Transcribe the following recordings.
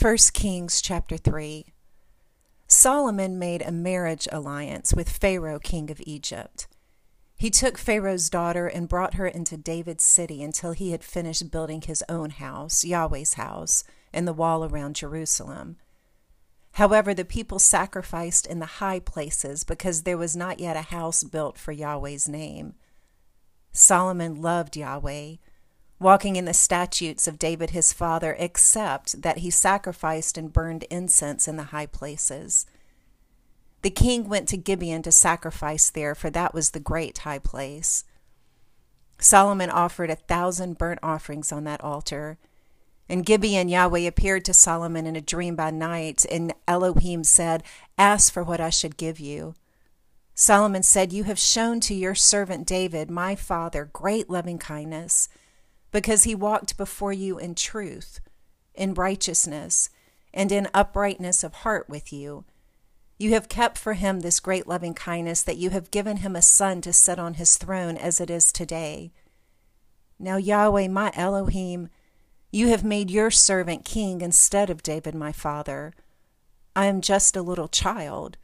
1 Kings chapter 3 Solomon made a marriage alliance with Pharaoh, king of Egypt. He took Pharaoh's daughter and brought her into David's city until he had finished building his own house, Yahweh's house, and the wall around Jerusalem. However, the people sacrificed in the high places because there was not yet a house built for Yahweh's name. Solomon loved Yahweh walking in the statutes of David his father, except that he sacrificed and burned incense in the high places. The king went to Gibeon to sacrifice there, for that was the great high place. Solomon offered a thousand burnt offerings on that altar. In Gibeon, Yahweh appeared to Solomon in a dream by night, and Elohim said, Ask for what I should give you. Solomon said, You have shown to your servant David, my father, great loving kindness because he walked before you in truth, in righteousness, and in uprightness of heart with you. You have kept for him this great loving kindness that you have given him a son to sit on his throne as it is today. Now, Yahweh, my Elohim, you have made your servant king instead of David, my father. I am just a little child.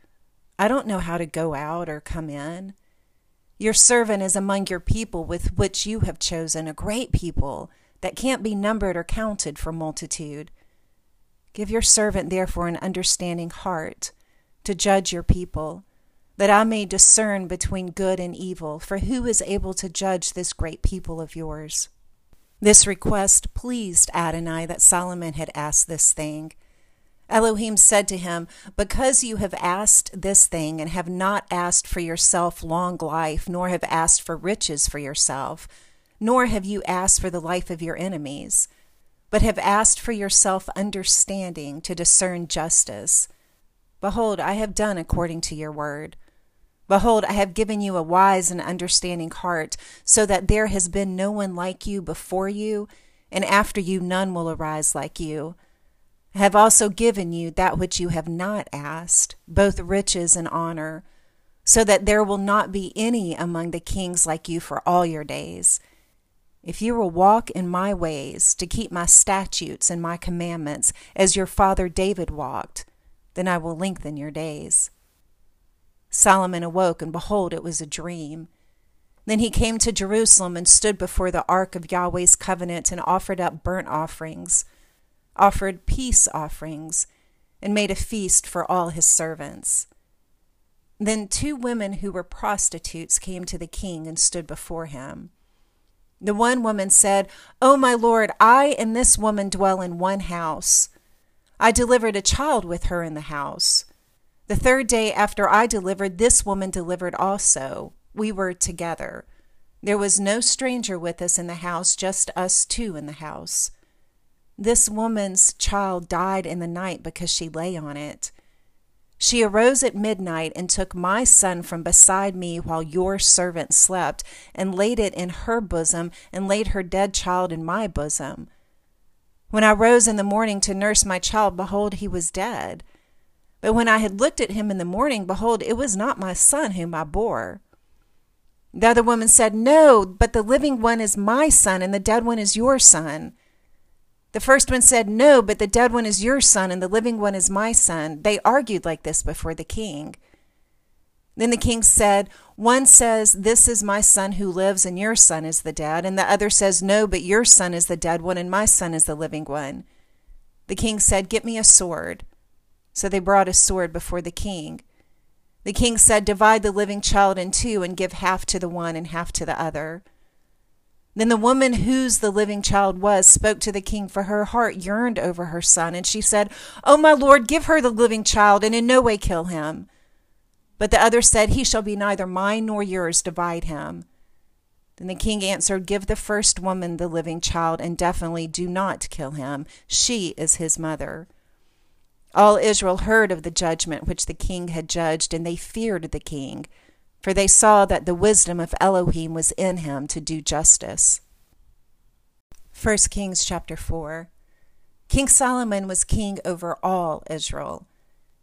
I don't know how to go out or come in. Your servant is among your people with which you have chosen, a great people that can't be numbered or counted for multitude. Give your servant, therefore, an understanding heart to judge your people, that I may discern between good and evil, for who is able to judge this great people of yours? This request pleased Adonai that Solomon had asked this thing. Elohim said to him, Because you have asked this thing, and have not asked for yourself long life, nor have asked for riches for yourself, nor have you asked for the life of your enemies, but have asked for yourself understanding to discern justice. Behold, I have done according to your word. Behold, I have given you a wise and understanding heart, so that there has been no one like you before you, and after you none will arise like you. Have also given you that which you have not asked, both riches and honor, so that there will not be any among the kings like you for all your days. If you will walk in my ways to keep my statutes and my commandments as your father David walked, then I will lengthen your days. Solomon awoke, and behold, it was a dream. Then he came to Jerusalem and stood before the ark of Yahweh's covenant and offered up burnt offerings offered peace offerings, and made a feast for all his servants. Then two women who were prostitutes came to the king and stood before him. The one woman said, O oh, my lord, I and this woman dwell in one house. I delivered a child with her in the house. The third day after I delivered, this woman delivered also. We were together. There was no stranger with us in the house, just us two in the house. This woman's child died in the night because she lay on it. She arose at midnight and took my son from beside me while your servant slept, and laid it in her bosom, and laid her dead child in my bosom. When I rose in the morning to nurse my child, behold, he was dead. But when I had looked at him in the morning, behold, it was not my son whom I bore. The other woman said, No, but the living one is my son, and the dead one is your son. The first one said, No, but the dead one is your son, and the living one is my son. They argued like this before the king. Then the king said, One says, This is my son who lives, and your son is the dead. And the other says, No, but your son is the dead one, and my son is the living one. The king said, Get me a sword. So they brought a sword before the king. The king said, Divide the living child in two, and give half to the one and half to the other. Then the woman whose the living child was spoke to the king, for her heart yearned over her son. And she said, O my lord, give her the living child, and in no way kill him. But the other said, He shall be neither mine nor yours, divide him. Then the king answered, Give the first woman the living child, and definitely do not kill him. She is his mother. All Israel heard of the judgment which the king had judged, and they feared the king for they saw that the wisdom of Elohim was in him to do justice. 1 Kings chapter 4 King Solomon was king over all Israel.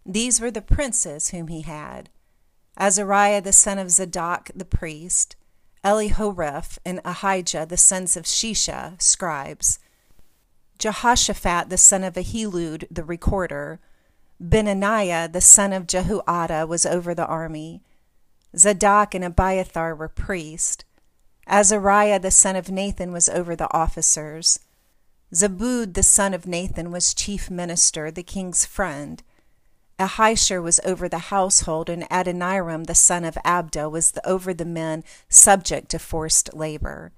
These were the princes whom he had Azariah the son of Zadok the priest, Elihoreph and Ahijah the sons of Shisha, scribes, Jehoshaphat the son of Ahilud the recorder, Benaiah the son of Jehoiada was over the army. Zadok and Abiathar were priests. Azariah the son of Nathan was over the officers. Zabud the son of Nathan was chief minister, the king's friend. Ahishar was over the household, and Adoniram the son of Abda was the, over the men subject to forced labor.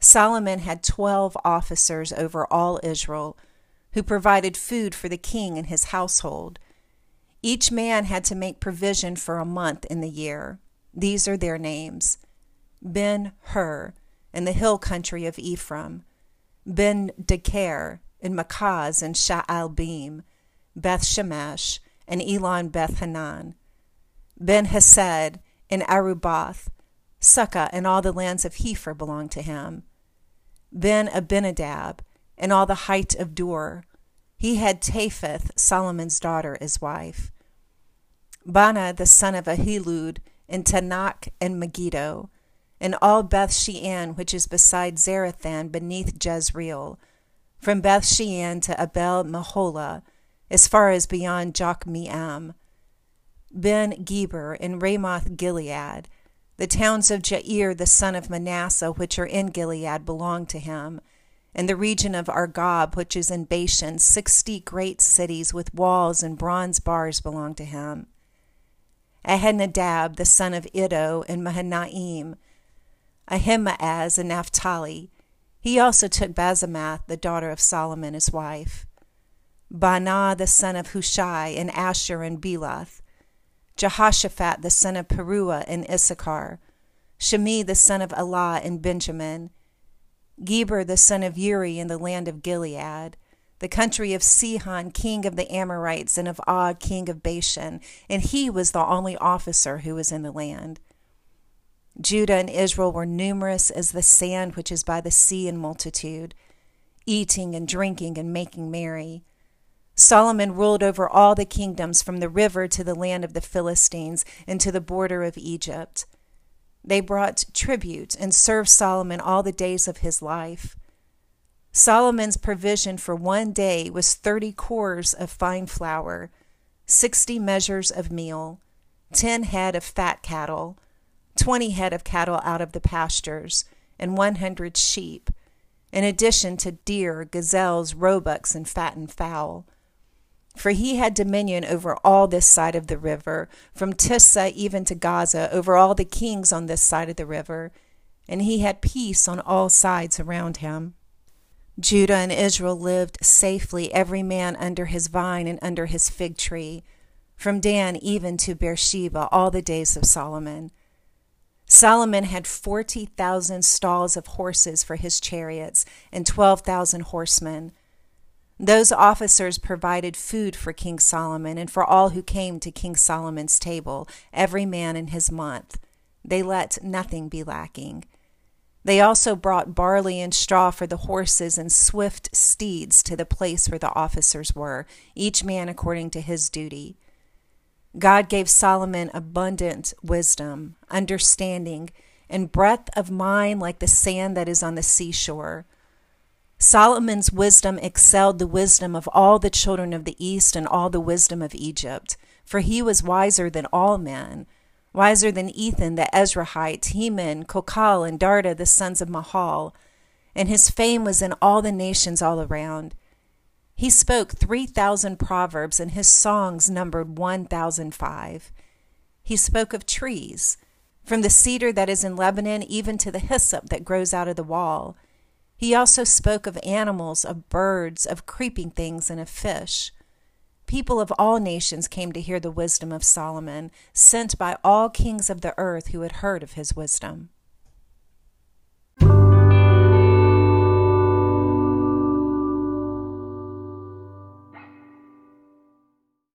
Solomon had twelve officers over all Israel, who provided food for the king and his household. Each man had to make provision for a month in the year. These are their names. Ben Hur, in the hill country of Ephraim, Ben Deker, in Makaz and Sha'albim, Beth Shemesh, and Elon Beth Hanan, Ben Hesed, in Aruboth, Socoh, and all the lands of Hepher belonged to him. Ben Abinadab, and all the height of Dor, he had Taphath, Solomon's daughter, as wife. Baana, the son of Ahilud, in Taanach and Megiddo, and all Beth Shean, which is beside Zarethan, beneath Jezreel, from Beth Shean to Abel Meholah, as far as beyond Jokmeam. Ben Geber in Ramoth Gilead, the towns of Jair the son of Manasseh, which are in Gilead, belong to him and the region of Argob, which is in Bashan, sixty great cities with walls and bronze bars belong to him. Ahinadab, the son of Iddo, and Mahanaim, Ahimaaz and Naphtali. He also took Basemath, the daughter of Solomon, his wife. Baana, the son of Hushai, and Asher and Bealoth. Jehoshaphat, the son of Paruah, and Issachar. Shimei, the son of Elah, and Benjamin. Geber the son of Uri in the land of Gilead, the country of Sihon, king of the Amorites, and of Og, king of Bashan, and he was the only officer who was in the land. Judah and Israel were numerous as the sand which is by the sea in multitude, eating and drinking and making merry. Solomon ruled over all the kingdoms from the river to the land of the Philistines and to the border of Egypt. They brought tribute and served Solomon all the days of his life. Solomon's provision for one day was 30 cors of fine flour, 60 measures of meal, 10 head of fat cattle, 20 head of cattle out of the pastures, and 100 sheep, in addition to deer, gazelles, roebucks, and fattened fowl for he had dominion over all this side of the river, from Tiphsah even to Gaza, over all the kings on this side of the river, and he had peace on all sides around him. Judah and Israel lived safely, every man under his vine and under his fig tree, from Dan even to Beersheba, all the days of Solomon. Solomon had 40,000 stalls of horses for his chariots and 12,000 horsemen. Those officers provided food for King Solomon and for all who came to King Solomon's table, every man in his month. They let nothing be lacking. They also brought barley and straw for the horses and swift steeds to the place where the officers were, each man according to his duty. God gave Solomon abundant wisdom, understanding, and breadth of mind like the sand that is on the seashore. Solomon's wisdom excelled the wisdom of all the children of the East and all the wisdom of Egypt, for he was wiser than all men, wiser than Ethan the Ezrahite, Heman, Calcol, and Darda the sons of Mahol, and his fame was in all the nations all around. He spoke three thousand proverbs, and his songs numbered one thousand five. He spoke of trees, from the cedar that is in Lebanon even to the hyssop that grows out of the wall. He also spoke of animals, of birds, of creeping things, and of fish. People of all nations came to hear the wisdom of Solomon, sent by all kings of the earth who had heard of his wisdom.